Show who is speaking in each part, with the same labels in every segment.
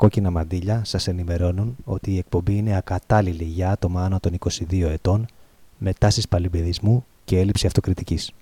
Speaker 1: Κόκκινα μαντήλια σας ενημερώνουν ότι η εκπομπή είναι ακατάλληλη για άτομα άνω των 22 ετών με τάσεις παλιμπεδισμού και έλλειψη αυτοκριτικής.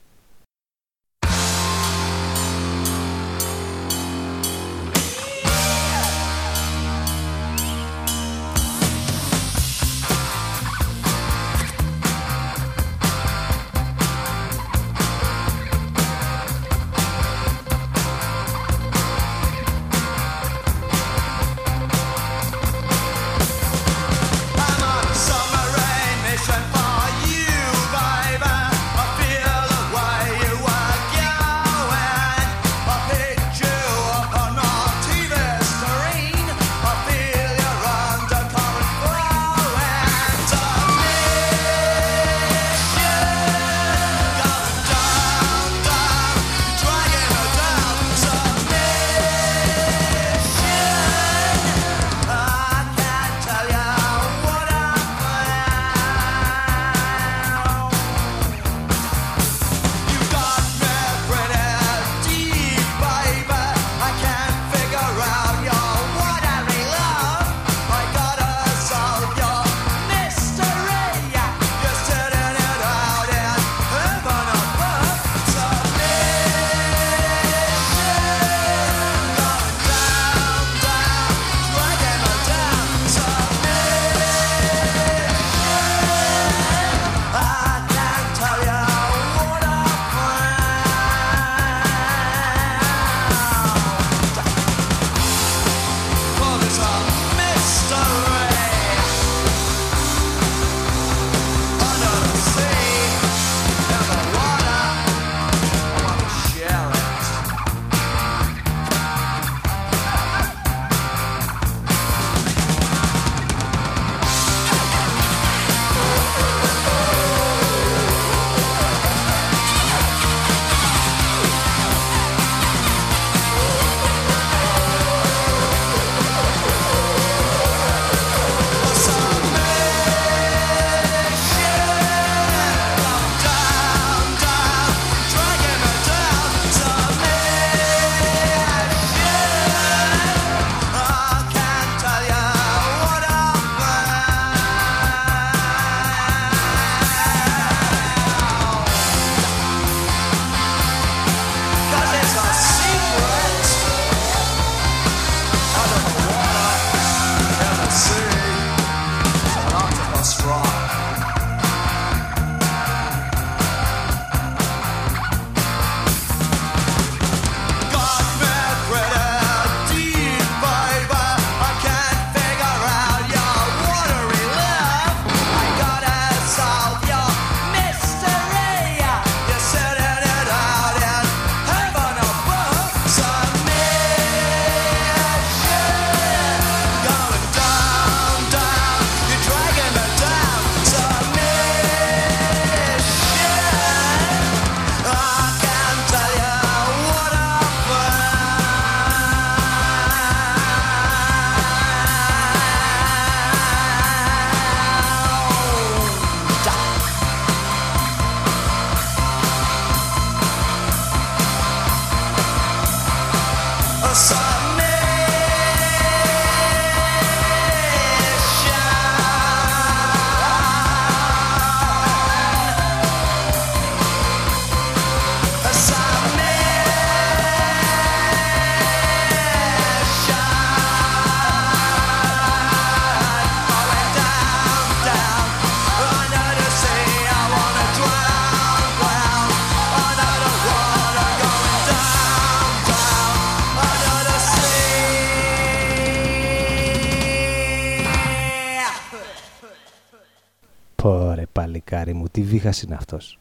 Speaker 1: Τι βήχας είναι αυτός.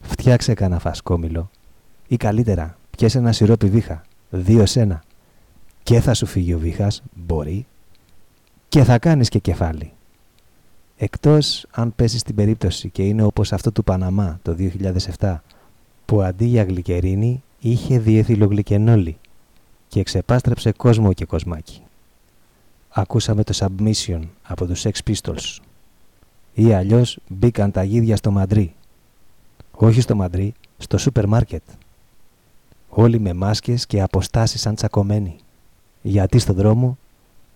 Speaker 1: Φτιάξε κανένα φασκόμηλο ή καλύτερα πιέσε ένα σιρόπι βήχα, δύο σένα. Και θα σου φύγει ο βήχας, μπορεί, και θα κάνεις και κεφάλι, Εκτός αν πέσεις στην περίπτωση και είναι όπως αυτό του Παναμά το 2007 που αντί για γλυκερίνη είχε διεθυλογλυκενόλη και ξεπάστρεψε κόσμο και κοσμάκι. Ακούσαμε το Submission από τους Sex Pistols ή αλλιώς μπήκαν τα γίδια στο Μαντρί. Όχι στο Μαντρί, στο σούπερ μάρκετ. Όλοι με μάσκες και αποστάσεις σαν τσακωμένοι. Γιατί στον δρόμο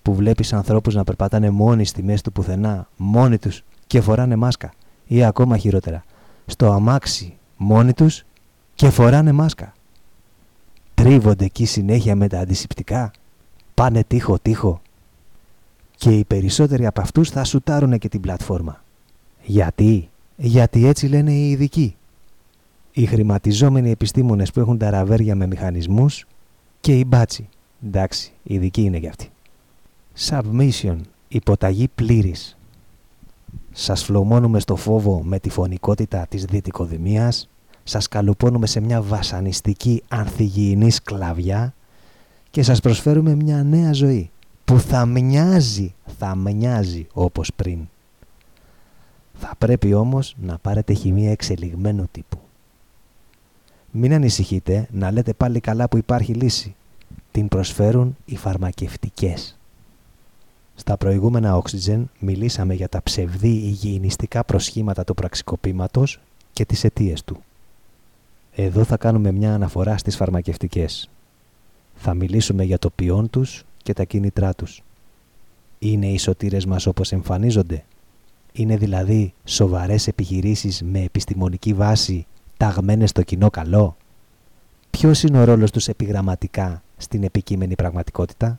Speaker 1: που βλέπεις ανθρώπους να περπατάνε μόνοι στη μέση του πουθενά, μόνοι τους και φοράνε μάσκα. Ή ακόμα χειρότερα, στο αμάξι μόνοι τους και φοράνε μάσκα. Τρίβονται εκεί συνέχεια με τα αντισηπτικά. Πάνε τείχο τείχο. Και οι περισσότεροι από αυτούς θα σουτάρουν και την πλατφόρμα. Γιατί; Γιατί έτσι λένε οι ειδικοί. Οι χρηματιζόμενοι επιστήμονες που έχουν τα ραβέρια με μηχανισμούς και οι μπάτσι. Εντάξει, οι ειδικοί είναι κι αυτοί. Submission, υποταγή πλήρης. Σας φλωμώνουμε στο φόβο με τη φωνικότητα της δυτικοδημίας, σας καλουπώνουμε σε μια βασανιστική ανθυγιεινή σκλαβιά και σας προσφέρουμε μια νέα ζωή που θα μοιάζει, θα μοιάζει όπως πριν. Θα πρέπει όμως να πάρετε χημεία εξελιγμένου τύπου. Μην ανησυχείτε να λέτε πάλι καλά που υπάρχει λύση. Την προσφέρουν οι φαρμακευτικές. Στα προηγούμενα Oxygen μιλήσαμε για τα ψευδή υγιεινιστικά προσχήματα του πραξικοπήματος και τις αιτίες του. Εδώ θα κάνουμε μια αναφορά στις φαρμακευτικές. Θα μιλήσουμε για το ποιόν τους και τα κίνητρά τους. Είναι οι σωτήρες μας όπως εμφανίζονται. Είναι δηλαδή σοβαρές επιχειρήσεις με επιστημονική βάση ταγμένες στο κοινό καλό; Ποιος είναι ο ρόλος τους επιγραμματικά στην επικείμενη πραγματικότητα;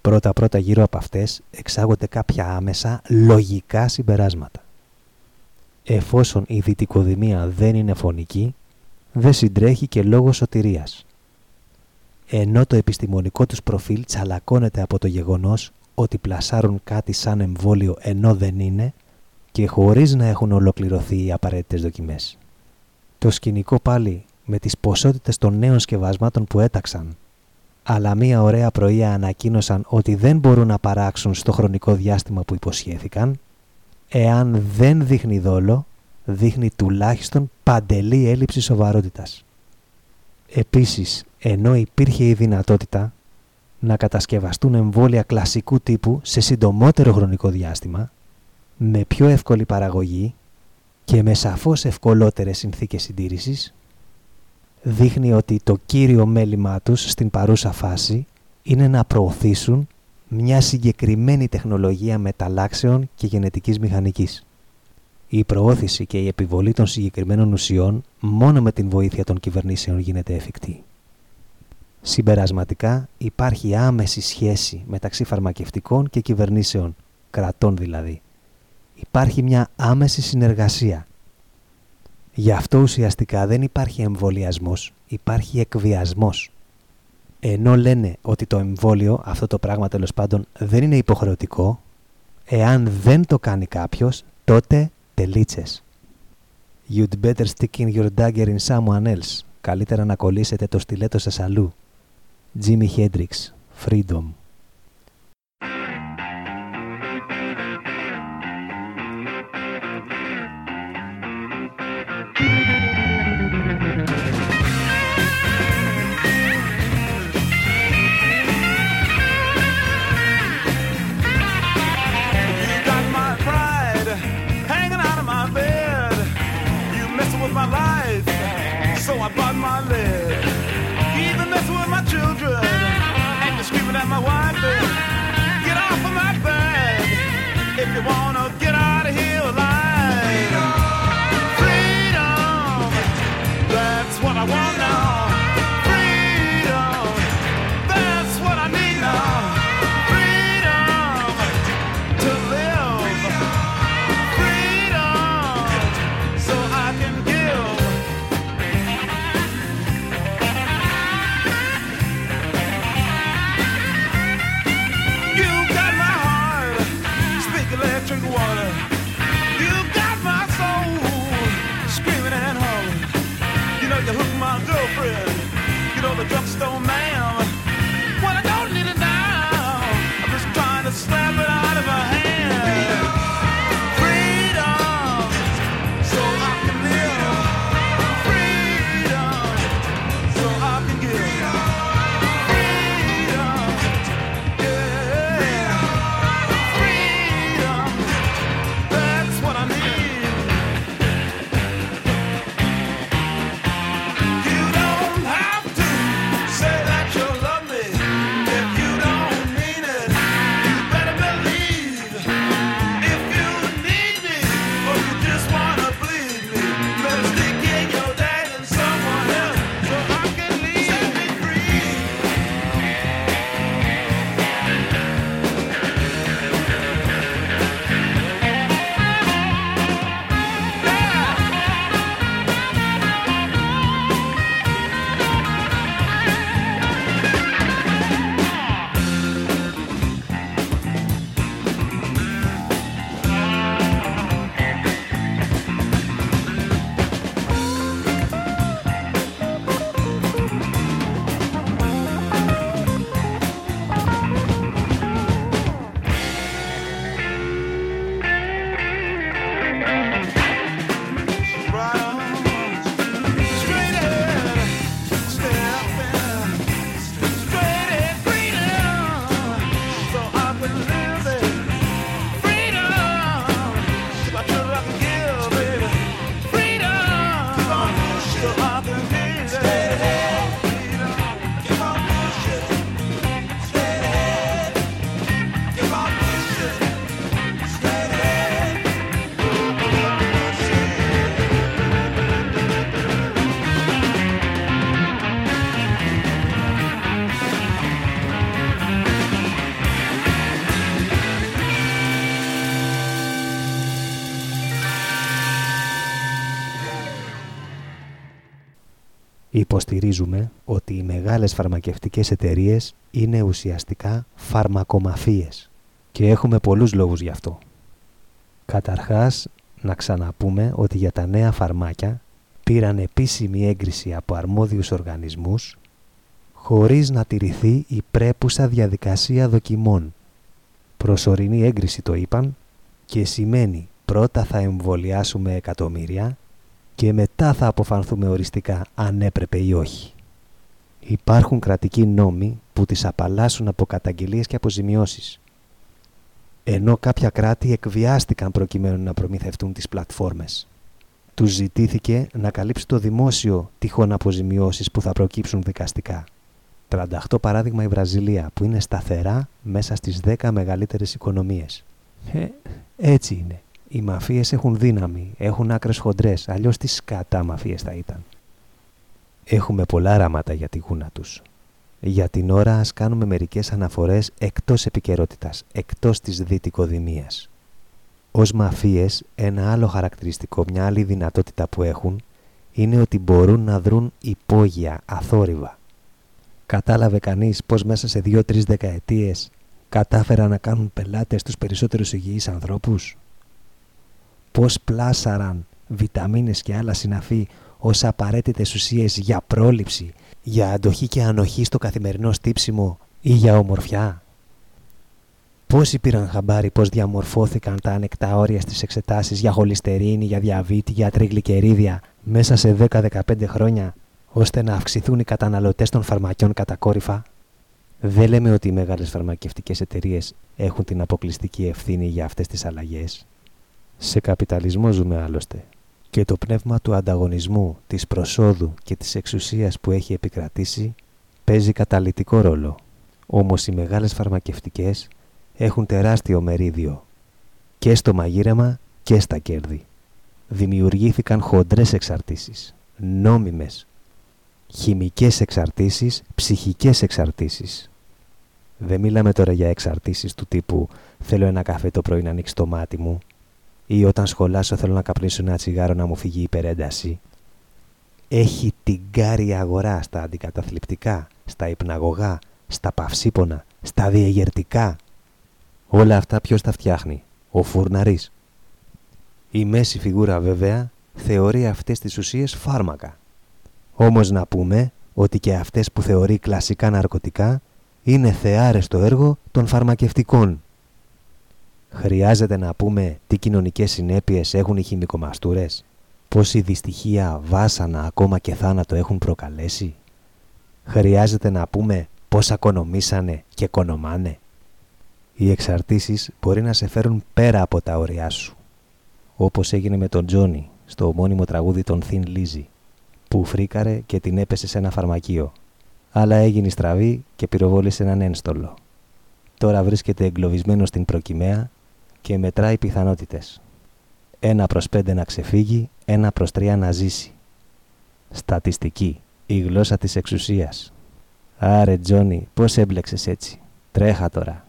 Speaker 1: Πρώτα-πρώτα γύρω από αυτές εξάγονται κάποια άμεσα λογικά συμπεράσματα. Εφόσον η δυτικοδημία δεν είναι φωνική, δεν συντρέχει και λόγο σωτηρίας. Ενώ το επιστημονικό τους προφίλ τσαλακώνεται από το γεγονός ότι πλασάρουν κάτι σαν εμβόλιο ενώ δεν είναι και χωρίς να έχουν ολοκληρωθεί οι απαραίτητες δοκιμές. Το σκηνικό πάλι με τις ποσότητες των νέων σκευασμάτων που έταξαν αλλά μία ωραία πρωία ανακοίνωσαν ότι δεν μπορούν να παράξουν στο χρονικό διάστημα που υποσχέθηκαν, εάν δεν δείχνει δόλο, δείχνει τουλάχιστον παντελή έλλειψη σοβαρότητας. Επίσης, ενώ υπήρχε η δυνατότητα να κατασκευαστούν εμβόλια κλασικού τύπου σε συντομότερο χρονικό διάστημα, με πιο εύκολη παραγωγή και με σαφώς ευκολότερες συνθήκες συντήρησης, δείχνει ότι το κύριο μέλημά τους στην παρούσα φάση είναι να προωθήσουν μια συγκεκριμένη τεχνολογία μεταλλάξεων και γενετικής μηχανικής. Η προώθηση και η επιβολή των συγκεκριμένων ουσιών μόνο με την βοήθεια των κυβερνήσεων γίνεται εφικτή. Συμπερασματικά υπάρχει άμεση σχέση μεταξύ φαρμακευτικών και κυβερνήσεων, κρατών δηλαδή. Υπάρχει μια άμεση συνεργασία Γι' αυτό ουσιαστικά δεν υπάρχει εμβολιασμός, υπάρχει εκβιασμός. Ενώ λένε ότι το εμβόλιο, αυτό το πράγμα τέλος πάντων, δεν είναι υποχρεωτικό, εάν δεν το κάνει κάποιος, τότε τελίτσες. You'd better stick in your dagger in someone else. Καλύτερα να κολλήσετε το στιλέτο σας αλλού. Jimmy Hendrix, Freedom. Υποστηρίζουμε ότι οι μεγάλες φαρμακευτικές εταιρείες είναι ουσιαστικά φαρμακομαφίες και έχουμε πολλούς λόγους γι' αυτό. Καταρχάς, να ξαναπούμε ότι για τα νέα φαρμάκια πήραν επίσημη έγκριση από αρμόδιους οργανισμούς χωρίς να τηρηθεί η πρέπουσα διαδικασία δοκιμών. Προσωρινή έγκριση το είπαν και σημαίνει πρώτα θα εμβολιάσουμε εκατομμύρια και μετά θα αποφανθούμε οριστικά αν έπρεπε ή όχι. Υπάρχουν κρατικοί νόμοι που τις απαλλάσσουν από καταγγελίες και αποζημιώσεις. Ενώ κάποια κράτη εκβιάστηκαν προκειμένου να προμηθευτούν τις πλατφόρμες. Τους ζητήθηκε να καλύψει το δημόσιο τυχόν αποζημιώσεις που θα προκύψουν δικαστικά. 38 παράδειγμα η Βραζιλία που είναι σταθερά μέσα στις 10 μεγαλύτερες οικονομίες. Ε, έτσι είναι. Οι μαφίες έχουν δύναμη, έχουν άκρες χοντρές, αλλιώς τι σκατά μαφίες θα ήταν. Έχουμε πολλά ράματα για τη γούνα τους. Για την ώρα ας κάνουμε μερικές αναφορές εκτός επικαιρότητας, εκτός της δυτικοδημίας. Ως μαφίες, ένα άλλο χαρακτηριστικό, μια άλλη δυνατότητα που έχουν, είναι ότι μπορούν να δρουν υπόγεια, αθόρυβα. Κατάλαβε κανείς πως μέσα σε δύο-τρεις δεκαετίες κατάφεραν να κάνουν πελάτες τους περισσότερους υγιείς ανθρώπους; Πώς πλάσαραν βιταμίνες και άλλα συναφή ως απαραίτητες ουσίες για πρόληψη, για αντοχή και ανοχή στο καθημερινό στύψιμο ή για ομορφιά; Πόσοι πήραν χαμπάρι πώς διαμορφώθηκαν τα ανεκτά όρια στις εξετάσεις για χολυστερίνη, για διαβήτη, για τριγλικερίδια μέσα σε 10-15 χρόνια ώστε να αυξηθούν οι καταναλωτές των φαρμακιών κατακόρυφα; Δεν λέμε ότι οι μεγάλες φαρμακευτικές εταιρείες έχουν την αποκλειστική ευθύνη για αυτές τις αλλαγές. Σε καπιταλισμό ζούμε άλλωστε και το πνεύμα του ανταγωνισμού, της προσόδου και της εξουσίας που έχει επικρατήσει παίζει καταλητικό ρόλο. Όμως οι μεγάλες φαρμακευτικές έχουν τεράστιο μερίδιο και στο μαγείρεμα και στα κέρδη. Δημιουργήθηκαν χοντρές εξαρτήσεις, νόμιμες, χημικές εξαρτήσεις, ψυχικές εξαρτήσεις. Δεν μιλάμε τώρα για εξαρτήσεις του τύπου «θέλω ένα καφέ το πρωί να ανοίξει το μάτι μου» ή «όταν σχολάσω θέλω να καπνίσω ένα τσιγάρο να μου φύγει η υπερένταση». Έχει την κάρη αγορά στα αντικαταθλιπτικά, στα υπναγωγά, στα παυσίπονα, στα διεγερτικά. Όλα αυτά ποιος τα φτιάχνει, ο φουρναρής. Η μέση φιγούρα βέβαια θεωρεί αυτές τις ουσίες φάρμακα. Όμως να πούμε ότι και αυτές που θεωρεί κλασικά ναρκωτικά είναι θεάρες στο έργο των φαρμακευτικών. Χρειάζεται να πούμε τι κοινωνικές συνέπειες έχουν οι χημικομαστούρες, πόση δυστυχία, βάσανα, ακόμα και θάνατο έχουν προκαλέσει; Χρειάζεται να πούμε πώς ακονομήσανε και κονομάνε; Οι εξαρτήσεις μπορεί να σε φέρουν πέρα από τα όρια σου. Όπως έγινε με τον Τζόνι στο ομώνυμο τραγούδι των Thin Lizzy που φρίκαρε και την έπεσε σε ένα φαρμακείο. Αλλά έγινε στραβή και πυροβόλησε έναν ένστολο. Τώρα βρίσκεται εγκλωβισμένο στην προκυμαία και μετράει πιθανότητες. Ένα προς πέντε να ξεφύγει, ένα προς τρία να ζήσει. Στατιστική. Η γλώσσα της εξουσίας. Άρε Τζόνι, πώς έμπλεξες έτσι; Τρέχα τώρα.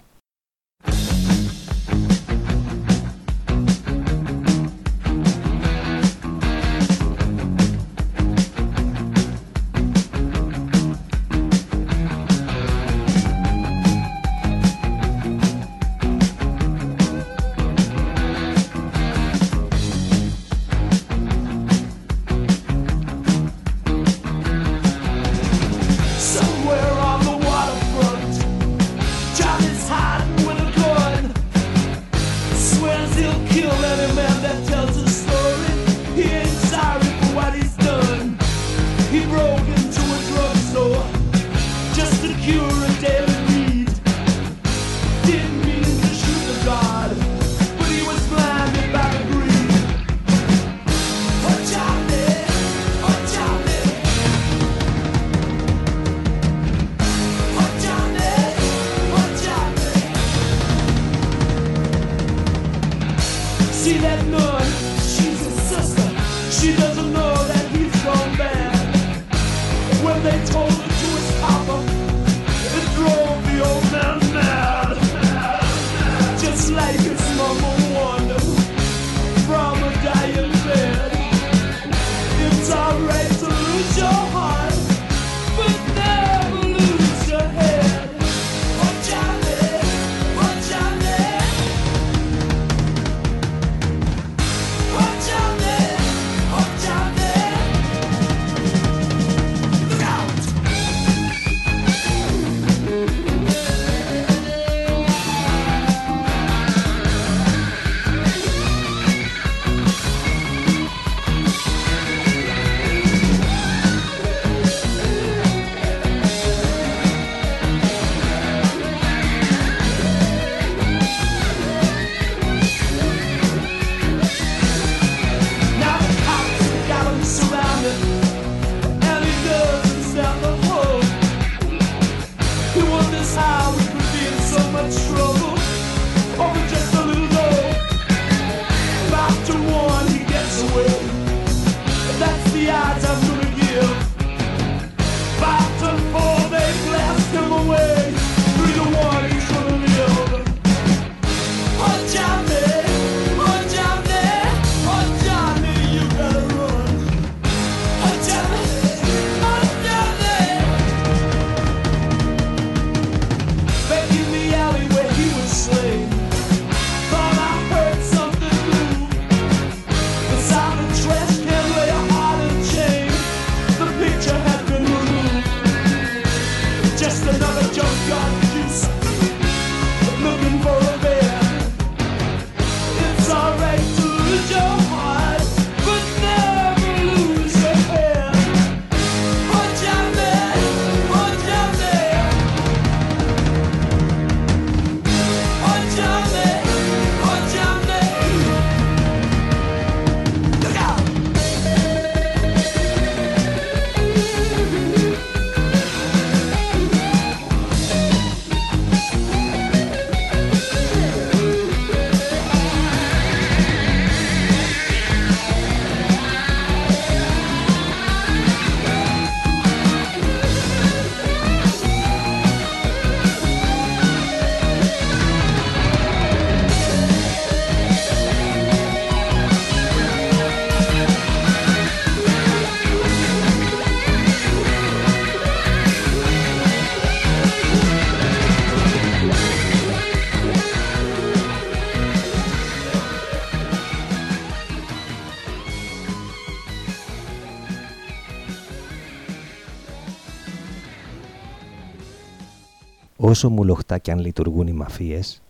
Speaker 1: Όσο μουλοχτά κι αν λειτουργούν οι μαφίες,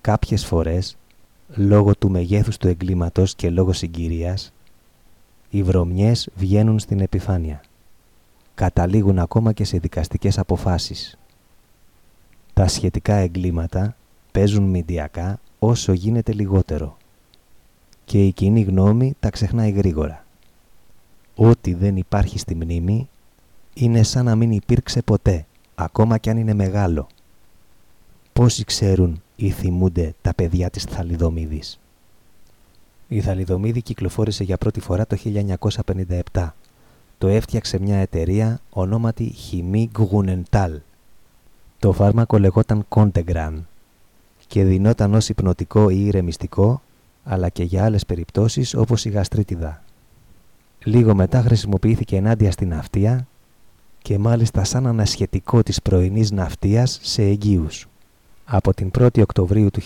Speaker 1: κάποιες φορές, λόγω του μεγέθους του εγκλήματος και λόγω συγκυρίας, οι βρωμιές βγαίνουν στην επιφάνεια. Καταλήγουν ακόμα και σε δικαστικές αποφάσεις. Τα σχετικά εγκλήματα παίζουν μηντιακά όσο γίνεται λιγότερο. Και η κοινή γνώμη τα ξεχνάει γρήγορα. Ό,τι δεν υπάρχει στη μνήμη είναι σαν να μην υπήρξε ποτέ ακόμα κι αν είναι μεγάλο. Πόσοι ξέρουν ή θυμούνται τα παιδιά της Θαλιδομίδης; Η Θαλιδομίδη κυκλοφόρησε για πρώτη φορά το 1957. Το έφτιαξε μια εταιρεία ονόματι Χιμή Γκουνεντάλ. Το φάρμακο λεγόταν Κόντεγκραν και δινόταν ως υπνοτικό ή ηρεμιστικό αλλά και για άλλες περιπτώσεις όπως η γαστρίτιδα. Λίγο μετά χρησιμοποιήθηκε ενάντια στην αυτία και μάλιστα σαν ανασχετικό της πρωινής ναυτίας σε εγγύους. Από την 1η Οκτωβρίου του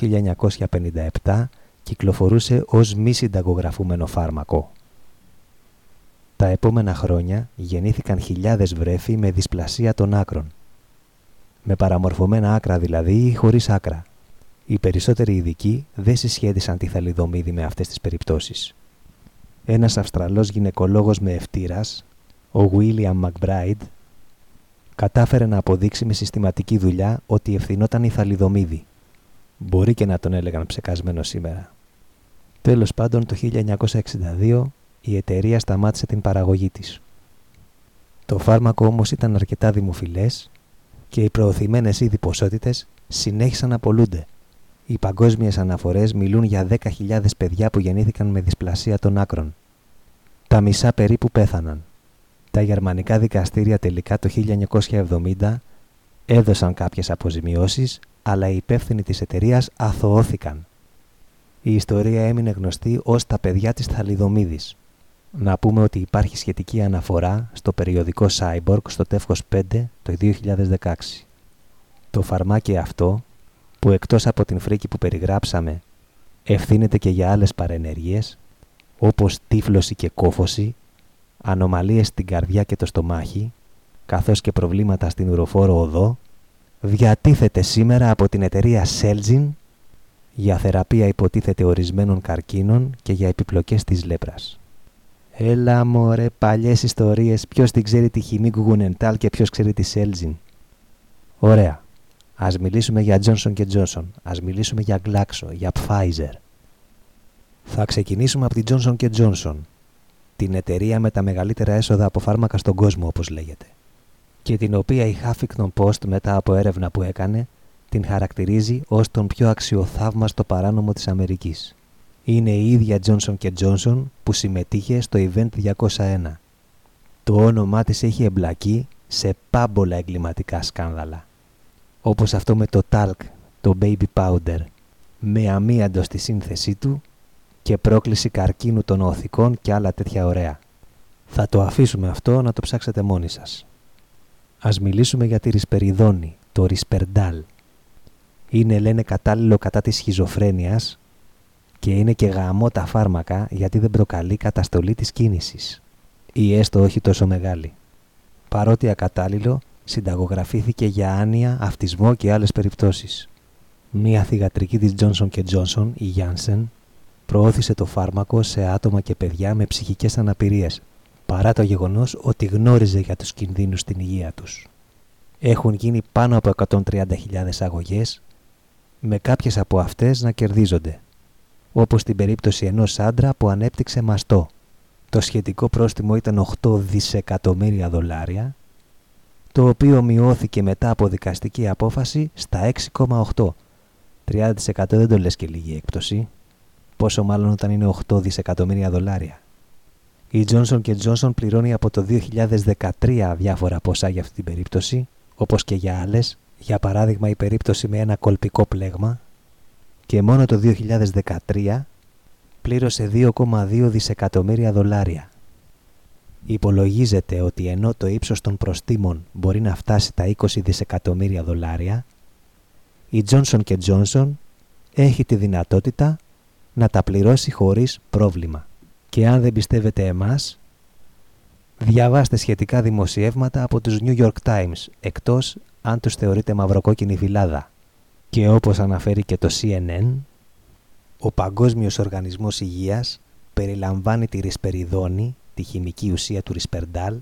Speaker 1: 1957 κυκλοφορούσε ως μη συνταγογραφούμενο φάρμακο. Τα επόμενα χρόνια γεννήθηκαν χιλιάδες βρέφη με δυσπλασία των άκρων. Με παραμορφωμένα άκρα δηλαδή ή χωρίς άκρα. Οι περισσότεροι ειδικοί δεν συσχέτισαν τη θαλιδομίδη με αυτές τις περιπτώσεις. Ένας Αυστραλός γυναικολόγος με ευτήρας, ο William McBride, κατάφερε να αποδείξει με συστηματική δουλειά ότι ευθυνόταν η θαλιδομίδη. Μπορεί και να τον έλεγαν ψεκασμένος σήμερα. Τέλος πάντων το 1962 η εταιρεία σταμάτησε την παραγωγή της. Το φάρμακο όμως ήταν αρκετά δημοφιλές και οι προωθημένες ήδη ποσότητες συνέχισαν να πολλούνται. Οι παγκόσμιες αναφορές μιλούν για 10.000 παιδιά που γεννήθηκαν με δυσπλασία των άκρων. Τα μισά περίπου πέθαναν. Τα γερμανικά δικαστήρια τελικά το 1970 έδωσαν κάποιες αποζημιώσεις, αλλά οι υπεύθυνοι της εταιρείας αθωώθηκαν. Η ιστορία έμεινε γνωστή ως τα παιδιά της Θαλιδομίδης. Να πούμε ότι υπάρχει σχετική αναφορά στο περιοδικό Cyborg στο τεύχος 5 το 2016. Το φαρμάκι αυτό, που εκτός από την φρίκη που περιγράψαμε, ευθύνεται και για άλλες παρενεργίες, όπως τύφλωση και κόφωση, ανομαλίες στην καρδιά και το στομάχι, καθώς και προβλήματα στην ουροφόρο οδό, διατίθεται σήμερα από την εταιρεία Celgin για θεραπεία υποτίθεται ορισμένων καρκίνων και για επιπλοκές της λέπρας. Έλα μωρέ παλιές ιστορίες, ποιος την ξέρει τη χημή Γκουγουνεντάλ και ποιος ξέρει τη Celgin. Ωραία. Ας μιλήσουμε για Johnson Johnson, ας μιλήσουμε για Glaxo, για Pfizer. Θα ξεκινήσουμε από τη Johnson Johnson, την εταιρεία με τα μεγαλύτερα έσοδα από φάρμακα στον κόσμο όπως λέγεται και την οποία η Huffington Post μετά από έρευνα που έκανε την χαρακτηρίζει ως τον πιο αξιοθαύμαστο παράνομο της Αμερικής. Είναι η ίδια Johnson Johnson που συμμετείχε στο Event 201. Το το όνομά της έχει εμπλακεί σε πάμπολα εγκληματικά σκάνδαλα. Όπως αυτό με το talc, το baby powder, με αμίαντο στη σύνθεσή του και πρόκληση καρκίνου των οθικών και άλλα τέτοια ωραία. Θα το αφήσουμε αυτό να το ψάξετε μόνοι σας. Ας μιλήσουμε για τη ρισπεριδόνη, το ρισπερντάλ. Είναι λένε κατάλληλο κατά της σχιζοφρένειας και είναι και γαμό τα φάρμακα γιατί δεν προκαλεί καταστολή της κίνησης ή έστω όχι τόσο μεγάλη. Παρότι ακατάλληλο, συνταγογραφήθηκε για άνοια, αυτισμό και άλλες περιπτώσεις. Μία θηγατρική της Johnson Johnson, η Janssen, προώθησε το φάρμακο σε άτομα και παιδιά με ψυχικές αναπηρίες, παρά το γεγονός ότι γνώριζε για τους κινδύνους στην υγεία τους. Έχουν γίνει πάνω από 130.000 αγωγές, με κάποιες από αυτές να κερδίζονται, όπως στην περίπτωση ενός άντρα που ανέπτυξε μαστό. Το σχετικό πρόστιμο ήταν 8 δισεκατομμύρια δολάρια, το οποίο μειώθηκε μετά από δικαστική απόφαση στα 6,8. 30% δεν το λες και λίγη έκπτωση, πόσο μάλλον όταν είναι 8 δισεκατομμύρια δολάρια. Η Johnson Johnson πληρώνει από το 2013 διάφορα ποσά για αυτή την περίπτωση, όπως και για άλλες, για παράδειγμα η περίπτωση με ένα κολπικό πλέγμα, και μόνο το 2013 πλήρωσε 2,2 δισεκατομμύρια δολάρια. Υπολογίζεται ότι ενώ το ύψος των προστήμων μπορεί να φτάσει τα 20 δισεκατομμύρια δολάρια, η Johnson Johnson έχει τη δυνατότητα να τα πληρώσει χωρίς πρόβλημα. Και αν δεν πιστεύετε εμάς, διαβάστε σχετικά δημοσιεύματα από τους New York Times, εκτός αν τους θεωρείτε μαυροκόκκινη φυλάδα. Και όπως αναφέρει και το CNN, ο Παγκόσμιος Οργανισμός Υγείας περιλαμβάνει τη ρισπεριδόνη, τη χημική ουσία του ρισπερντάλ,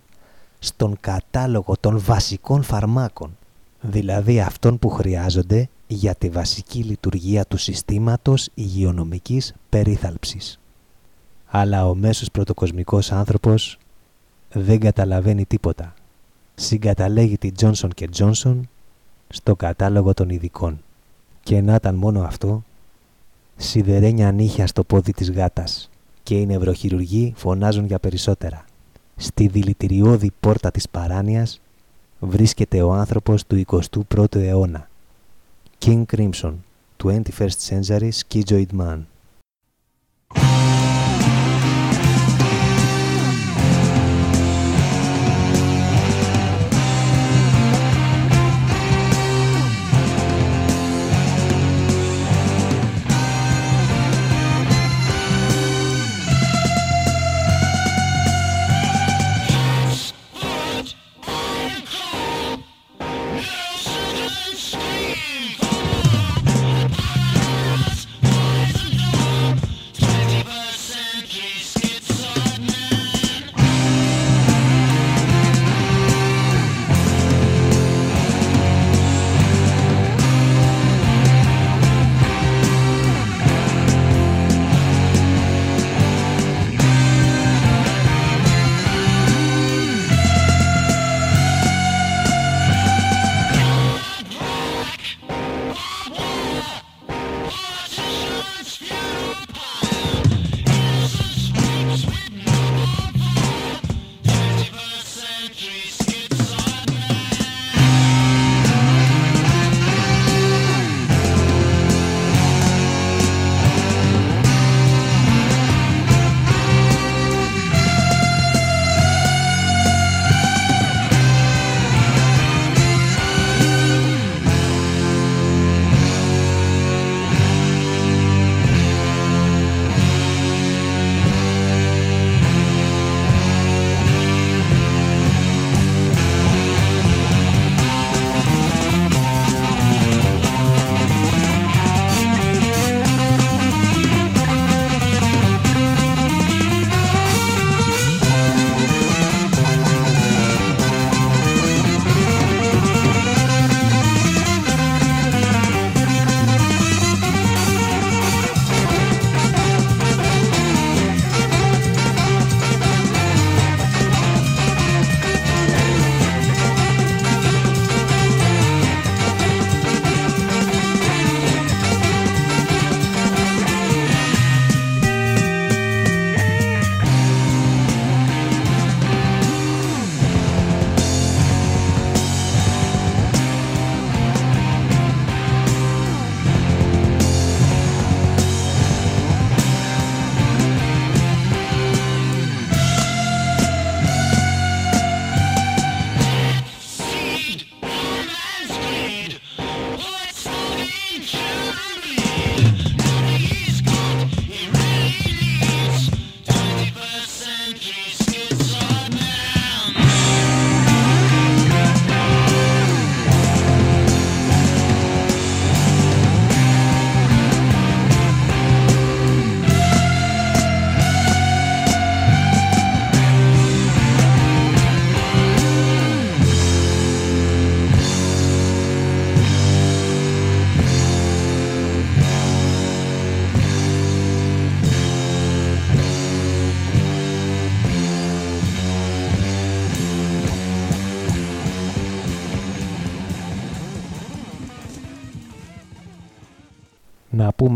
Speaker 1: στον κατάλογο των βασικών φαρμάκων, δηλαδή αυτών που χρειάζονται για τη βασική λειτουργία του συστήματος υγειονομικής περίθαλψης. Αλλά ο μέσος πρωτοκοσμικός άνθρωπος δεν καταλαβαίνει τίποτα. Συγκαταλέγει τη Johnson Johnson στο κατάλογο των ειδικών. Και να ήταν μόνο αυτό, σιδερένια νύχια στο πόδι της γάτας και οι νευροχειρουργοί φωνάζουν για περισσότερα. Στη δηλητηριώδη πόρτα της παράνοιας βρίσκεται ο άνθρωπος του 21ου αιώνα. King Crimson, 21st Century Schizoid Man.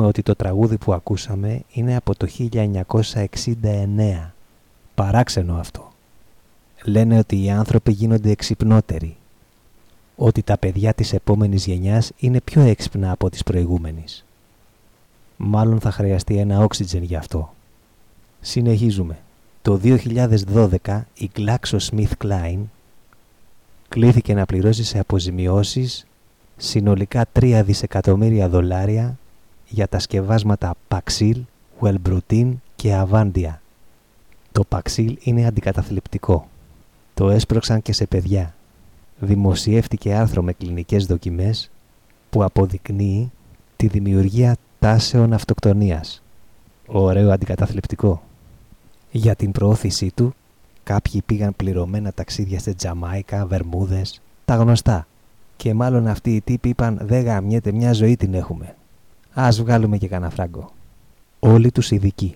Speaker 1: Πούμε ότι το τραγούδι που ακούσαμε είναι από το 1969. Παράξενο αυτό. Λένε ότι οι άνθρωποι γίνονται εξυπνότεροι. Ότι τα παιδιά της επόμενης γενιάς είναι πιο έξυπνα από τις προηγούμενες. Μάλλον θα χρειαστεί ένα oxygen γι' αυτό. Συνεχίζουμε. Το 2012 η GlaxoSmithKline κλήθηκε να πληρώσει σε αποζημιώσεις συνολικά 3 δισεκατομμύρια δολάρια για τα σκευάσματα Paxil, Wellbrotin και Avandia. Το Paxil είναι αντικαταθλιπτικό. Το έσπρωξαν και σε παιδιά. Δημοσιεύτηκε άρθρο με κλινικές δοκιμές που αποδεικνύει τη δημιουργία τάσεων αυτοκτονίας. Ωραίο αντικαταθλιπτικό. Για την προώθησή του, κάποιοι πήγαν πληρωμένα ταξίδια σε Τζαμάικα, Βερμούδες, τα γνωστά. Και μάλλον αυτοί οι τύποι είπαν «Δεν γαμιέται, μια ζωή την έχουμε». Ας βγάλουμε και κανένα φράγκο. Όλοι τους ειδικοί.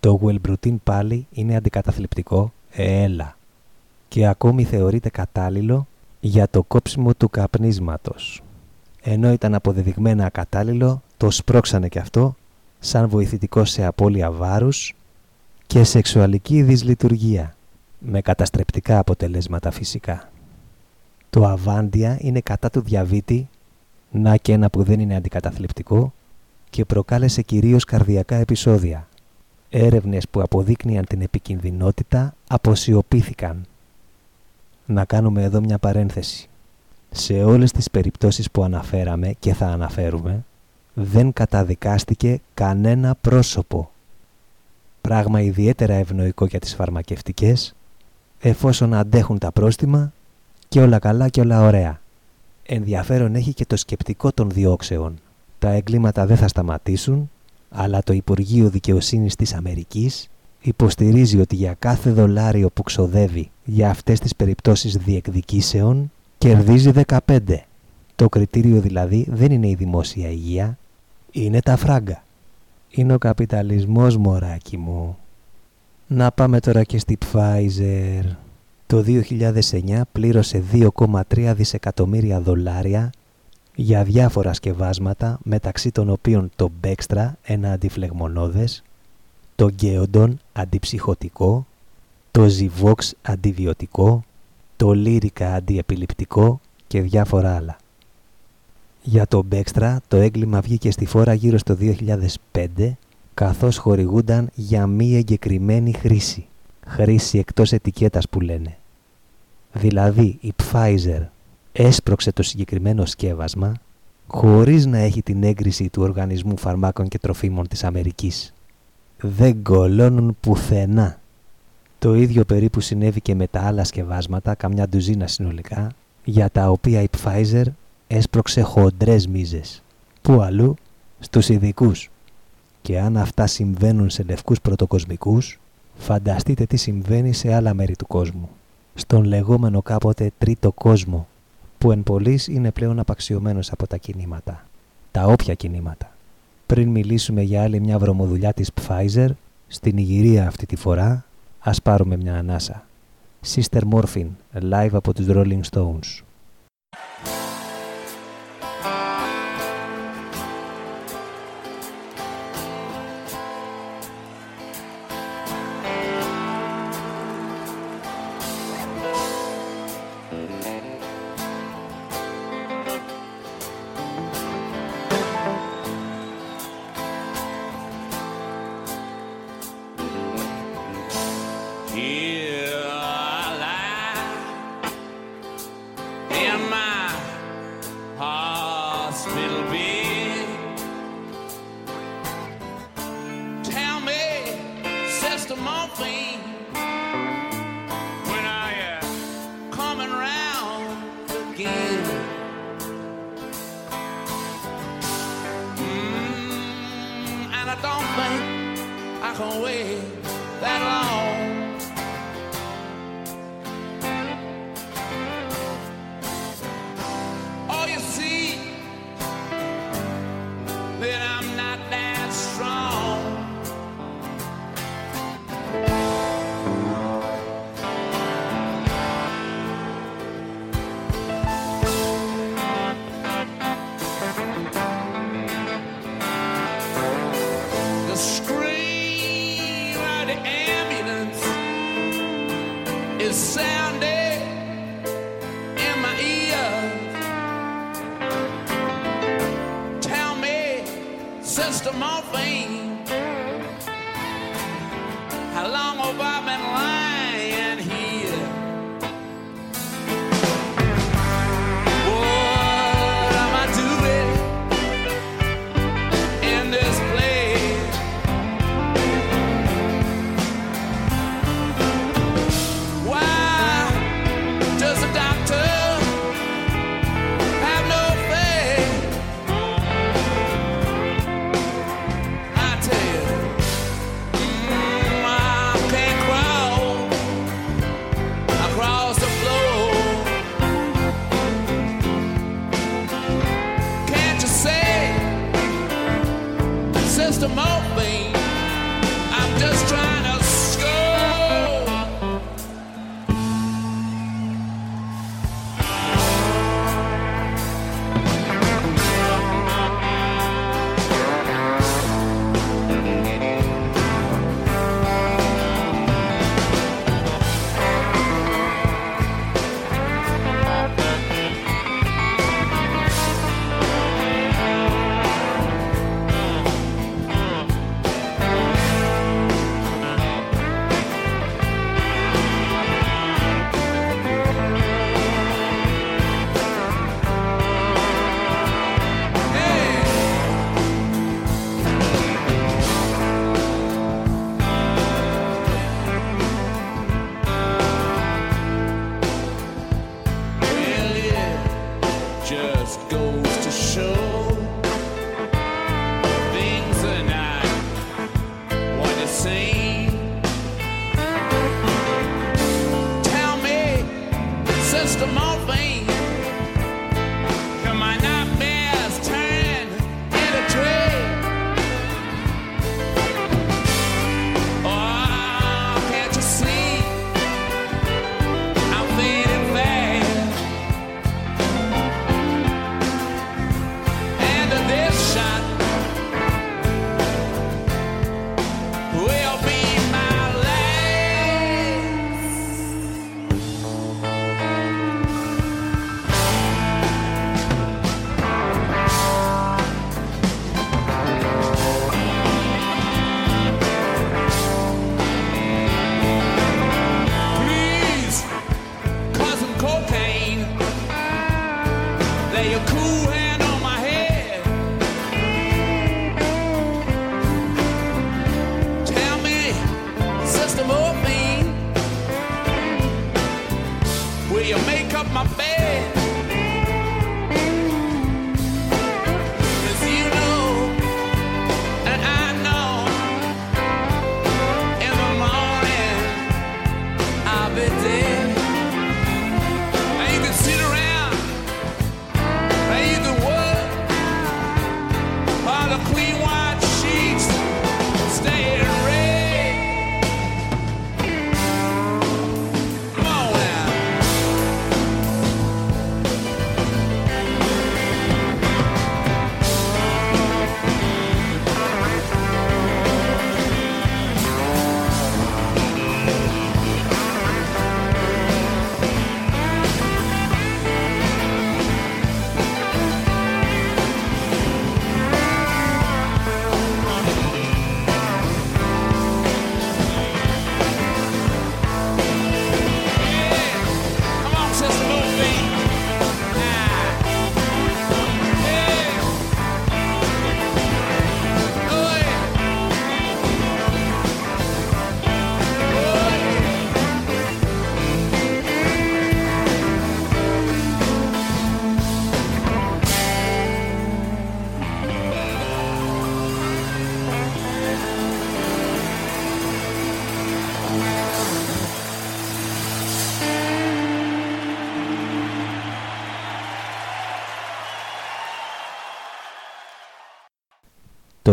Speaker 1: Το Wellbroutine πάλι είναι αντικαταθλιπτικό, έλα. Και ακόμη θεωρείται κατάλληλο για το κόψιμο του καπνίσματος. Ενώ ήταν αποδεδειγμένα ακατάλληλο, το σπρώξανε και αυτό σαν βοηθητικό σε απώλεια βάρους και σεξουαλική δυσλειτουργία, με καταστρεπτικά αποτελέσματα φυσικά. Το αβάντια είναι κατά του διαβήτη, να και ένα που δεν είναι αντικαταθλιπτικό, και προκάλεσε κυρίως καρδιακά επεισόδια. Έρευνες που αποδείκνυαν την επικινδυνότητα αποσιωπήθηκαν. Να κάνουμε εδώ μια παρένθεση. Σε όλες τις περιπτώσεις που αναφέραμε και θα αναφέρουμε, δεν καταδικάστηκε κανένα πρόσωπο πράγμα ιδιαίτερα ευνοϊκό για τις φαρμακευτικές, εφόσον αντέχουν τα πρόστιμα και όλα καλά και όλα ωραία. Ενδιαφέρον έχει και το σκεπτικό των διώξεων. Τα εγκλήματα δεν θα σταματήσουν, αλλά το Υπουργείο Δικαιοσύνης της Αμερικής υποστηρίζει ότι για κάθε δολάριο που ξοδεύει για αυτές τις περιπτώσεις διεκδικήσεων κερδίζει 15. Το κριτήριο δηλαδή δεν είναι η δημόσια υγεία, είναι τα φράγκα είναι ο καπιταλισμός μωράκι μου. Να πάμε τώρα και στη Pfizer. Το 2009 πλήρωσε 2,3 δισεκατομμύρια δολάρια για διάφορα σκευάσματα μεταξύ των οποίων το Bextra, ένα αντιφλεγμονώδες, το Geodon, αντιψυχωτικό, το Zivox, αντιβιωτικό, το Lyrica, αντιεπιληπτικό και διάφορα άλλα. Για το Μπέξτρα το έγκλημα βγήκε στη φόρα γύρω στο 2005 καθώς χορηγούνταν για μη εγκεκριμένη χρήση. Χρήση εκτός ετικέτας που λένε. Δηλαδή η Pfizer έσπρωξε το συγκεκριμένο σκεύασμα χωρίς να έχει την έγκριση του Οργανισμού Φαρμάκων και Τροφίμων της Αμερικής. Δεν κολώνουν πουθενά. Το ίδιο περίπου συνέβη και με τα άλλα σκευάσματα, καμιά ντουζίνα συνολικά, για τα οποία η Pfizer έσπρωξε χοντρές μίζες. Πού αλλού, στους ειδικούς. Και αν αυτά συμβαίνουν σε λευκούς πρωτοκοσμικούς, φανταστείτε τι συμβαίνει σε άλλα μέρη του κόσμου. Στον λεγόμενο κάποτε τρίτο κόσμο, που εν πολλής είναι πλέον απαξιωμένος από τα κινήματα. Τα όποια κινήματα. Πριν μιλήσουμε για άλλη μια βρωμοδουλειά της Pfizer, στην Ιγυρία αυτή τη φορά, ας πάρουμε μια ανάσα. Sister Morphine, live από τους Rolling Stones.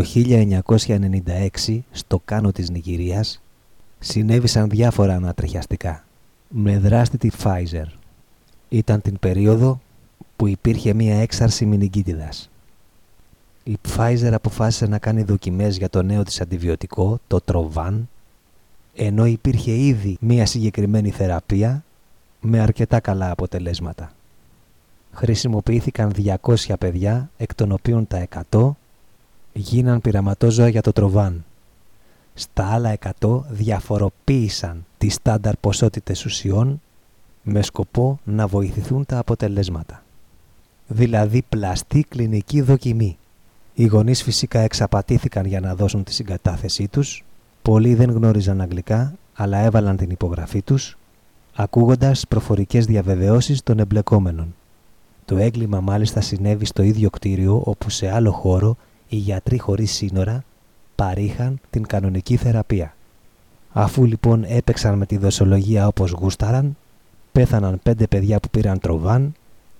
Speaker 1: Το 1996 στο Κάνο της Νιγηρίας συνέβησαν διάφορα ανατρεχιαστικά με δράστη τη Pfizer. Ήταν την περίοδο που υπήρχε μία έξαρση μηνυγκίτιδας. Η Pfizer αποφάσισε να κάνει δοκιμές για το νέο της αντιβιωτικό, το Trovan, ενώ υπήρχε ήδη μία συγκεκριμένη θεραπεία με αρκετά καλά αποτελέσματα. Χρησιμοποιήθηκαν 200 παιδιά, εκ των οποίων τα 100 γίναν πειραματόζωα για το τροβάν. Στα άλλα 100 διαφοροποίησαν τις στάνταρ ποσότητες ουσιών με σκοπό να βοηθηθούν τα αποτελέσματα. Δηλαδή πλαστή κλινική δοκιμή. Οι γονείς φυσικά εξαπατήθηκαν για να δώσουν τη συγκατάθεσή τους. Πολλοί δεν γνώριζαν αγγλικά, αλλά έβαλαν την υπογραφή τους, ακούγοντας προφορικές διαβεβαιώσεις των εμπλεκόμενων. Το έγκλημα μάλιστα συνέβη στο ίδιο κτίριο όπου σε άλλο χώρο οι γιατροί χωρίς σύνορα παρήχαν την κανονική θεραπεία. Αφού λοιπόν έπαιξαν με τη δοσολογία όπως γούσταραν, πέθαναν πέντε παιδιά που πήραν τροβάν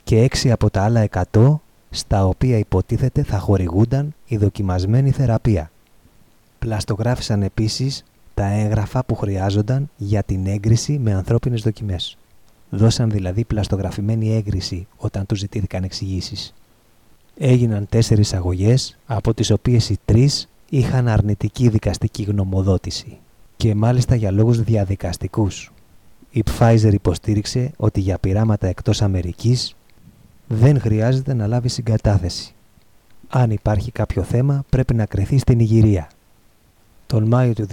Speaker 1: και έξι από τα άλλα εκατό στα οποία υποτίθεται θα χορηγούνταν η δοκιμασμένη θεραπεία. Πλαστογράφησαν επίσης τα έγγραφα που χρειάζονταν για την έγκριση με ανθρώπινες δοκιμές. Δώσαν δηλαδή πλαστογραφημένη έγκριση όταν τους ζητήθηκαν εξηγήσεις. Έγιναν τέσσερις αγωγές, από τις οποίες οι τρεις είχαν αρνητική δικαστική γνωμοδότηση και μάλιστα για λόγους διαδικαστικούς. Η Pfizer υποστήριξε ότι για πειράματα εκτός Αμερικής δεν χρειάζεται να λάβει συγκατάθεση. Αν υπάρχει κάποιο θέμα πρέπει να κρυθεί στην Ιγυρία. Τον Μάιο του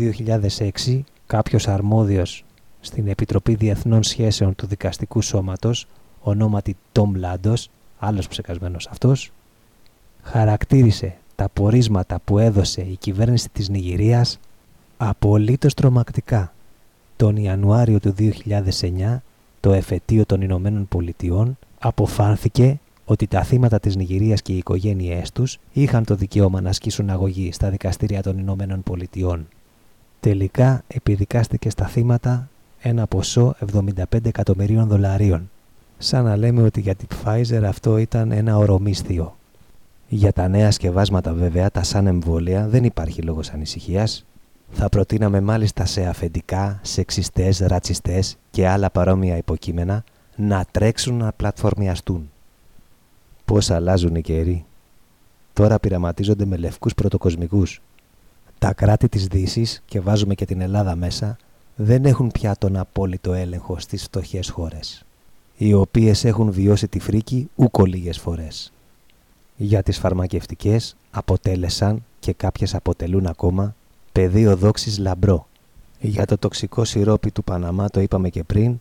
Speaker 1: 2006 κάποιος αρμόδιος στην Επιτροπή Διεθνών Σχέσεων του Δικαστικού Σώματος, ονόματι Τόμ Λάντος, άλλος ψεκασμένος αυτός, χαρακτήρισε τα πορίσματα που έδωσε η κυβέρνηση της Νιγηρίας απολύτως τρομακτικά. Τον Ιανουάριο του 2009, το εφετείο των Ηνωμένων Πολιτειών αποφάνθηκε ότι τα θύματα της Νιγηρίας και οι οικογένειές τους είχαν το δικαίωμα να ασκήσουν αγωγή στα δικαστήρια των Ηνωμένων Πολιτειών. Τελικά επιδικάστηκε στα θύματα ένα ποσό 75 εκατομμυρίων δολαρίων. Σαν να λέμε ότι για την Pfizer αυτό ήταν ένα ορομίσθιο. Για τα νέα σκευάσματα βέβαια, τα σαν εμβόλια, δεν υπάρχει λόγος ανησυχίας. Θα προτείναμε μάλιστα σε αφεντικά, σεξιστές, ρατσιστές και άλλα παρόμοια υποκείμενα να τρέξουν να πλατφορμιαστούν. Πώς αλλάζουν οι καιροί. Τώρα πειραματίζονται με λευκούς πρωτοκοσμικούς. Τα κράτη της δύσης και βάζουμε και την Ελλάδα μέσα δεν έχουν πια τον απόλυτο έλεγχο στις φτωχές χώρες οι οποίες έχουν βιώσει τη φρίκη ούκο λίγες φορές. Για τις φαρμακευτικές αποτέλεσαν και κάποιες αποτελούν ακόμα πεδίο δόξης λαμπρό. Για το τοξικό σιρόπι του Παναμά το είπαμε και πριν,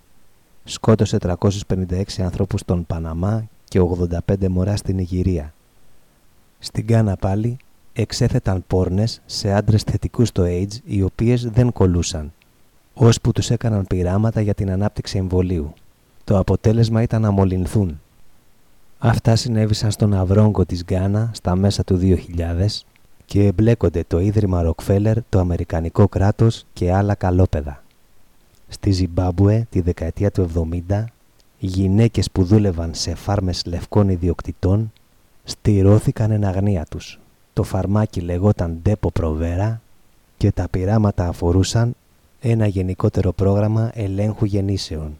Speaker 1: σκότωσε 356 ανθρώπους στον Παναμά και 85 μωρά στην Ιγυρία. Στην Κάνα πάλι εξέθεταν πόρνες σε άντρες θετικούς στο AIDS οι οποίες δεν κολούσαν, ώσπου τους έκαναν πειράματα για την ανάπτυξη εμβολίου. Το αποτέλεσμα ήταν να μολυνθούν. Αυτά συνέβησαν στον Αυρόγκο της Γκάνα στα μέσα του 2000 και εμπλέκονται το Ίδρυμα Ροκφέλερ, το Αμερικανικό κράτος και άλλα καλόπεδα. Στη Ζιμπάμπουε τη δεκαετία του 70, γυναίκες που δούλευαν σε φάρμες λευκών ιδιοκτητών στηρώθηκαν εν αγνία τους. Το φαρμάκι λεγόταν Depo Provera και τα πειράματα αφορούσαν ένα γενικότερο πρόγραμμα ελέγχου γεννήσεων.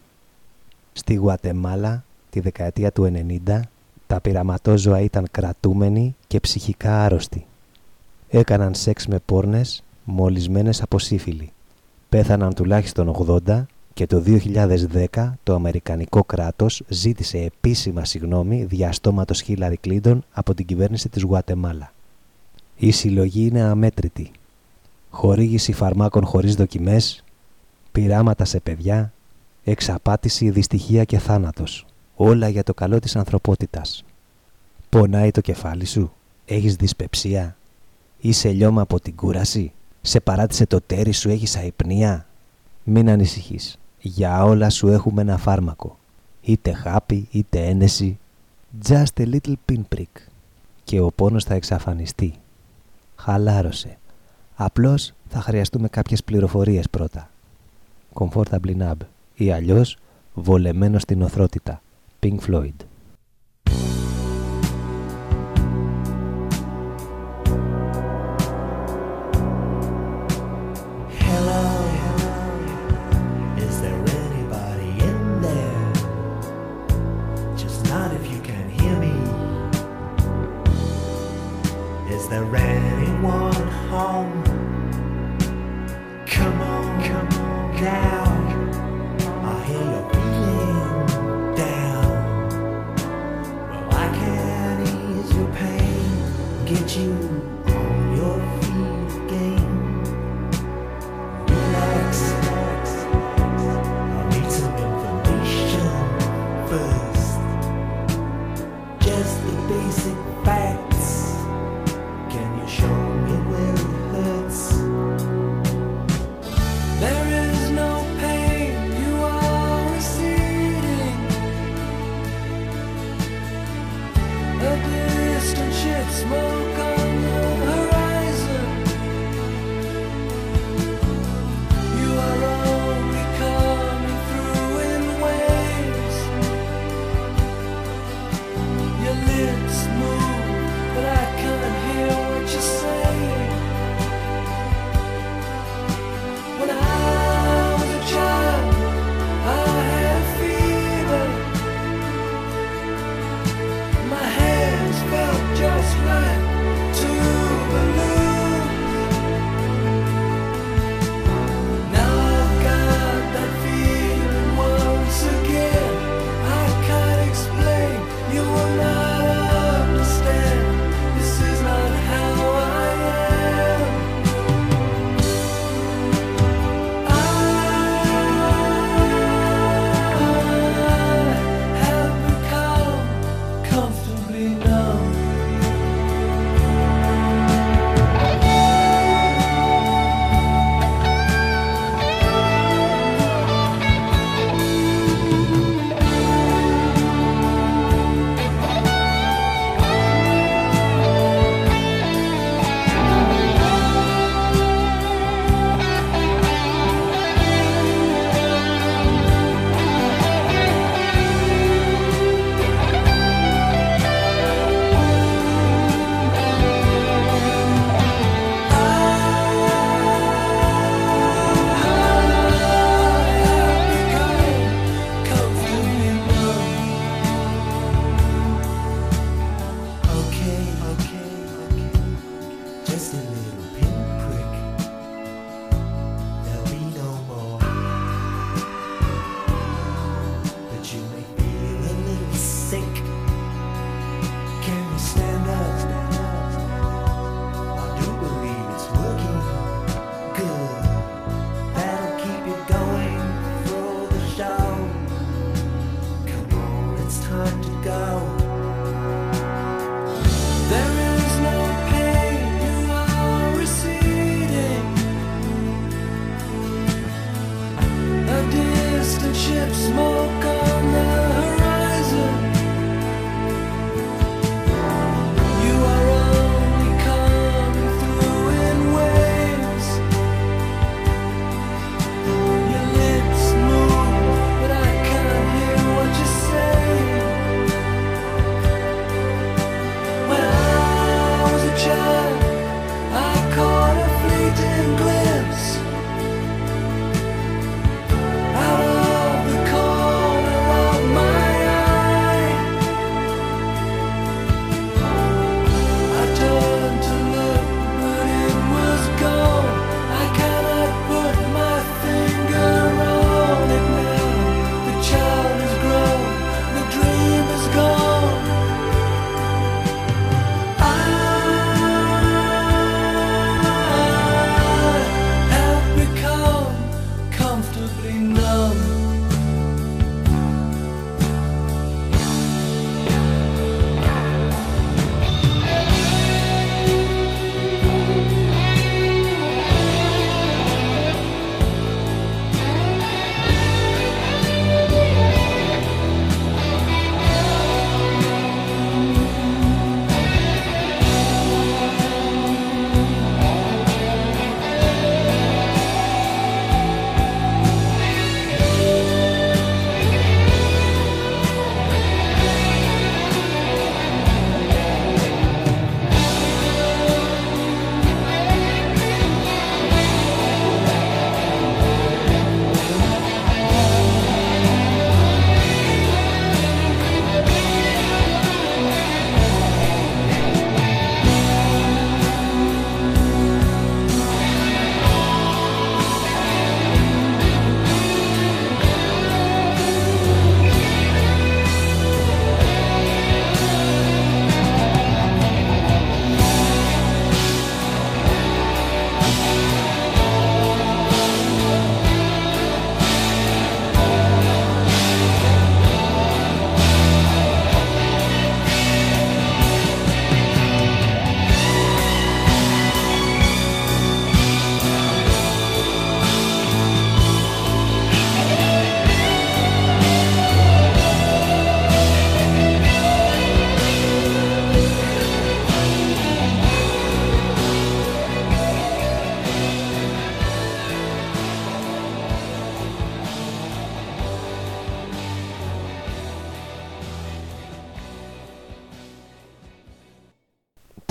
Speaker 1: Στη Γουατεμάλα τη δεκαετία του 90 τα πειραματόζωα ήταν κρατούμενοι και ψυχικά άρρωστοι. Έκαναν σεξ με πόρνες μολυσμένες από σύφυλλη. Πέθαναν τουλάχιστον 80 και το 2010 το Αμερικανικό κράτος ζήτησε επίσημα συγνώμη διαστόματος Χίλαρη Κλίντον από την κυβέρνηση της Γουατεμάλα. Η συλλογή είναι αμέτρητη. Χορήγηση φαρμάκων χωρίς δοκιμές, πειράματα σε παιδιά, εξαπάτηση, δυστυχία και θάνατος. Όλα για το καλό της ανθρωπότητας. Πονάει το κεφάλι σου, έχεις δυσπεψία, είσαι λιώμα από την κούραση, σε παράτησε το τέρι σου, έχεις αϊπνία. Μην ανησυχείς, για όλα σου έχουμε ένα φάρμακο. Είτε χάπι, είτε ένεση. Just a little pinprick. Και ο πόνος θα εξαφανιστεί. Χαλάρωσε. Απλώς θα χρειαστούμε κάποιες πληροφορίες πρώτα. Comfortably Nab ή αλλιώς βολεμένο στην οθρότητα. Pink Floyd.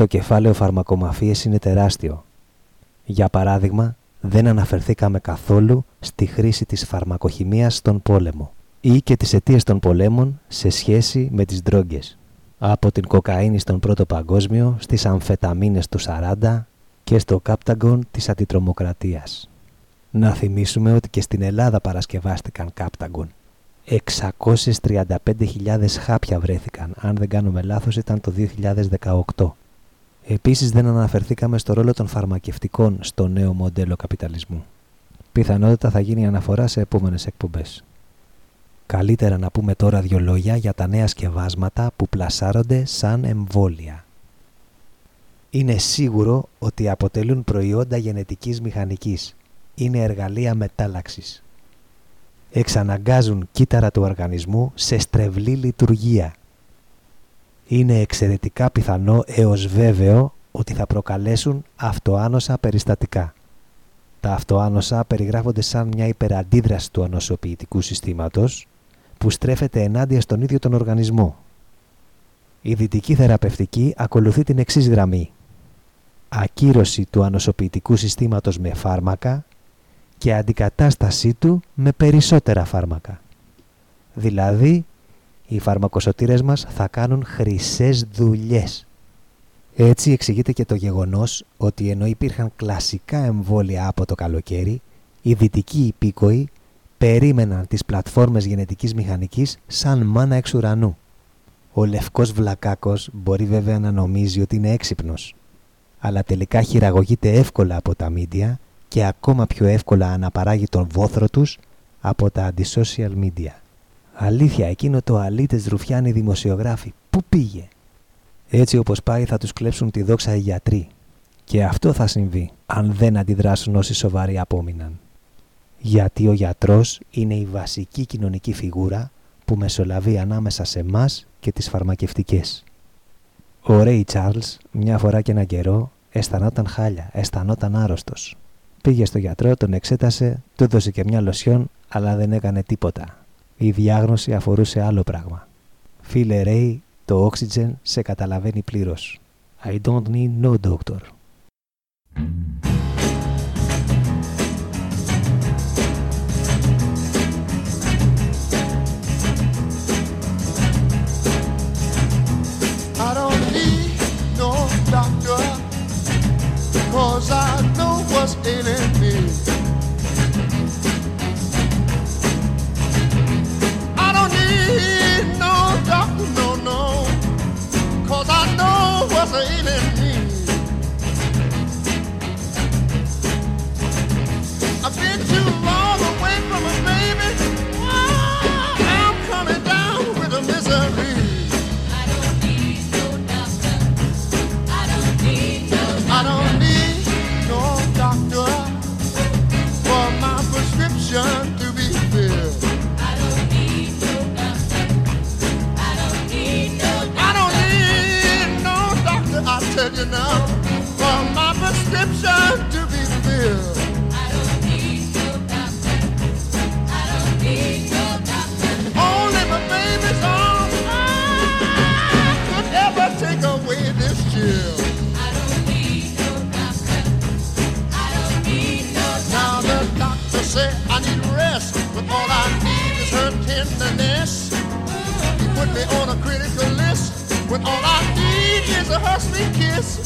Speaker 1: Το κεφάλαιο φαρμακομαφίες είναι τεράστιο. Για παράδειγμα, δεν αναφερθήκαμε καθόλου στη χρήση της φαρμακοχημίας στον πόλεμο ή και τις αιτίες των πολέμων σε σχέση με τις ντρόγκες. Από την κοκαίνη στον Πρώτο Παγκόσμιο, στις αμφεταμίνες του 40 και στο κάπταγκον της αντιτρομοκρατίας. Να θυμίσουμε ότι και στην Ελλάδα παρασκευάστηκαν κάπταγκον. 635.000 χάπια βρέθηκαν, αν δεν κάνουμε λάθος ήταν το 2018. Επίσης δεν αναφερθήκαμε στο ρόλο των φαρμακευτικών στο νέο μοντέλο καπιταλισμού. Πιθανότητα θα γίνει αναφορά σε επόμενες εκπομπές. Καλύτερα να πούμε τώρα δύο λόγια για τα νέα σκευάσματα που πλασάρονται σαν εμβόλια. Είναι σίγουρο ότι αποτελούν προϊόντα γενετικής μηχανικής. Είναι εργαλεία μετάλλαξης. Εξαναγκάζουν κύτταρα του οργανισμού σε στρεβλή λειτουργία είναι εξαιρετικά πιθανό έως βέβαιο ότι θα προκαλέσουν αυτοάνοσα περιστατικά. Τα αυτοάνοσα περιγράφονται σαν μια υπεραντίδραση του ανοσοποιητικού συστήματος που στρέφεται ενάντια στον ίδιο τον οργανισμό. Η δυτική θεραπευτική ακολουθεί την εξής γραμμή. Ακύρωση του ανοσοποιητικού συστήματος με φάρμακα και αντικατάστασή του με περισσότερα φάρμακα. Δηλαδή οι φαρμακοσωτήρες μας θα κάνουν χρυσές δουλειές. Έτσι εξηγείται και το γεγονός ότι ενώ υπήρχαν κλασικά εμβόλια από το καλοκαίρι, οι δυτικοί υπήκοοι περίμεναν τις πλατφόρμες γενετικής μηχανικής σαν μάνα εξ ουρανού. Ο λευκός βλακάκος μπορεί βέβαια να νομίζει ότι είναι έξυπνος, αλλά τελικά χειραγωγείται εύκολα από τα μίντια και ακόμα πιο εύκολα αναπαράγει τον βόθρο τους από τα αντισocial media. Αλήθεια, εκείνο το αλήτες ρουφιάνι δημοσιογράφοι, πού πήγε; Έτσι όπως πάει θα τους κλέψουν τη δόξα οι γιατροί. Και αυτό θα συμβεί αν δεν αντιδράσουν όσοι σοβαροί απόμειναν. Γιατί ο γιατρός είναι η βασική κοινωνική φιγούρα που μεσολαβεί ανάμεσα σε εμάς και τις φαρμακευτικές. Ο Ρέι Τσάρλς μια φορά και ένα καιρό αισθανόταν χάλια, αισθανόταν άρρωστος. Πήγε στο γιατρό, τον εξέτασε, του έδωσε και μια λοσιόν, αλλά δεν έκανε τίποτα. Η διάγνωση αφορούσε άλλο πράγμα. Φίλε Ρέι, το oxygen σε καταλαβαίνει πλήρως. I don't need no doctor.
Speaker 2: for my prescription to be filled. I don't need no doctor. I don't need no doctor. Only my baby's could ever take away this chill. I don't need no doctor. I don't need no. Now the doctor I need rest, but all I need is her tenderness. Put me on a critical when all I need is a sweet kiss.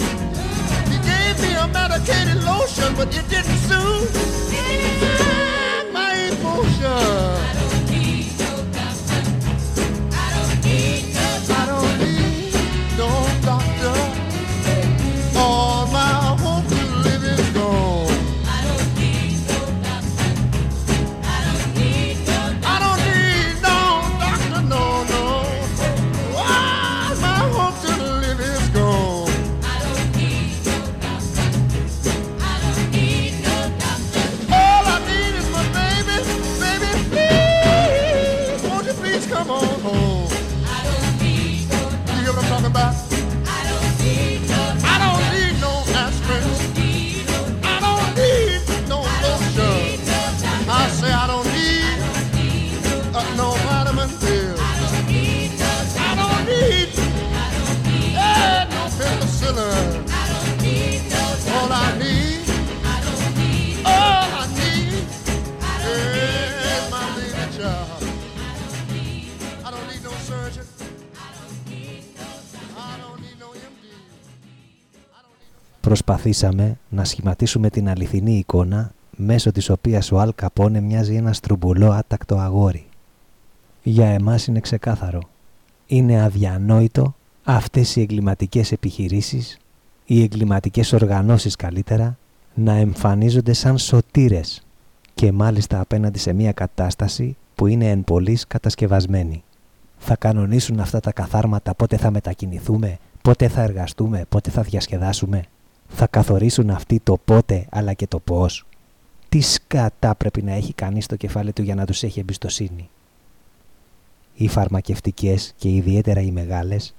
Speaker 2: He gave me a medicated lotion, but it didn't soothe my emotion.
Speaker 1: Προσπαθήσαμε να σχηματίσουμε την αληθινή εικόνα μέσω της οποίας ο Αλ Καπόνε μοιάζει ένα στρουμπουλό άτακτο αγόρι. Για εμάς είναι ξεκάθαρο. Είναι αδιανόητο αυτές οι εγκληματικές επιχειρήσεις, οι εγκληματικές οργανώσεις καλύτερα, να εμφανίζονται σαν σωτήρες και μάλιστα απέναντι σε μια κατάσταση που είναι εν πολλής κατασκευασμένη. Θα κανονίσουν αυτά τα καθάρματα πότε θα μετακινηθούμε, πότε θα εργαστούμε, πότε θα διασκεδάσουμε. Θα καθορίσουν αυτοί το πότε αλλά και το πώς. Τι σκατά πρέπει να έχει κανείς στο κεφάλι του για να τους έχει εμπιστοσύνη. Οι φαρμακευτικές και ιδιαίτερα οι μεγάλες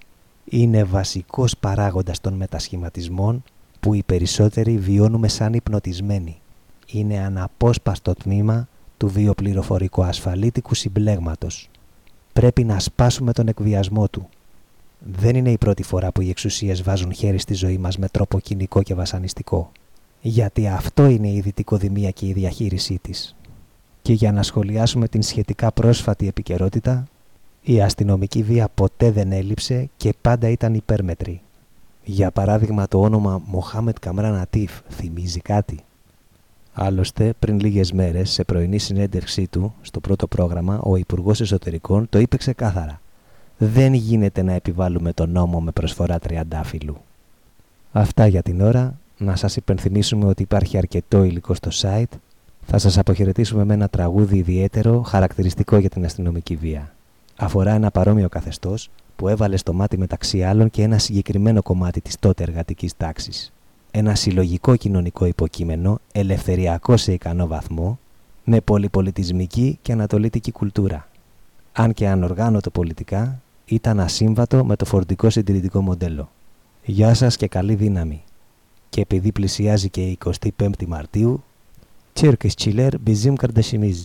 Speaker 1: είναι βασικός παράγοντας των μετασχηματισμών που οι περισσότεροι βιώνουμε σαν υπνοτισμένοι. Είναι αναπόσπαστο τμήμα του βιοπληροφορικού ασφαλίτικου συμπλέγματος. Πρέπει να σπάσουμε τον εκβιασμό του. Δεν είναι η πρώτη φορά που οι εξουσίες βάζουν χέρι στη ζωή μας με τρόπο κοινικό και βασανιστικό. Γιατί αυτό είναι η δυτικοδημία και η διαχείρισή της. Και για να σχολιάσουμε την σχετικά πρόσφατη επικαιρότητα, η αστυνομική βία ποτέ δεν έλειψε και πάντα ήταν υπέρμετρη. Για παράδειγμα το όνομα Μοχάμετ Καμράν Ατίφ θυμίζει κάτι. Άλλωστε, πριν λίγες μέρες, σε πρωινή συνέντευξή του, στο πρώτο πρόγραμμα, ο Υπουργός Εσωτερικών το είπε ξεκάθαρα.
Speaker 3: Δεν γίνεται να επιβάλλουμε τον νόμο με προσφορά τριαντάφυλλου. Αυτά για την ώρα. Να σας υπενθυμίσουμε ότι υπάρχει αρκετό υλικό στο site. Θα σας αποχαιρετήσουμε με ένα τραγούδι ιδιαίτερο, χαρακτηριστικό για την αστυνομική βία. Αφορά ένα παρόμοιο καθεστώς που έβαλε στο μάτι μεταξύ άλλων και ένα συγκεκριμένο κομμάτι της τότε εργατικής τάξης. Ένα συλλογικό κοινωνικό υποκείμενο, ελευθεριακό σε ικανό βαθμό, με πολυπολιτισμική και ανατολίτικη κουλτούρα. Αν και ανοργάνωτο πολιτικά, ήταν ασύμβατο με το φορτικό συντηρητικό μοντέλο. Γεια σας και καλή δύναμη. Και επειδή πλησιάζει και η 25η Μαρτίου, Τσίρκης Τσιλέρ Μπιζίμ Καρντασιμίζ.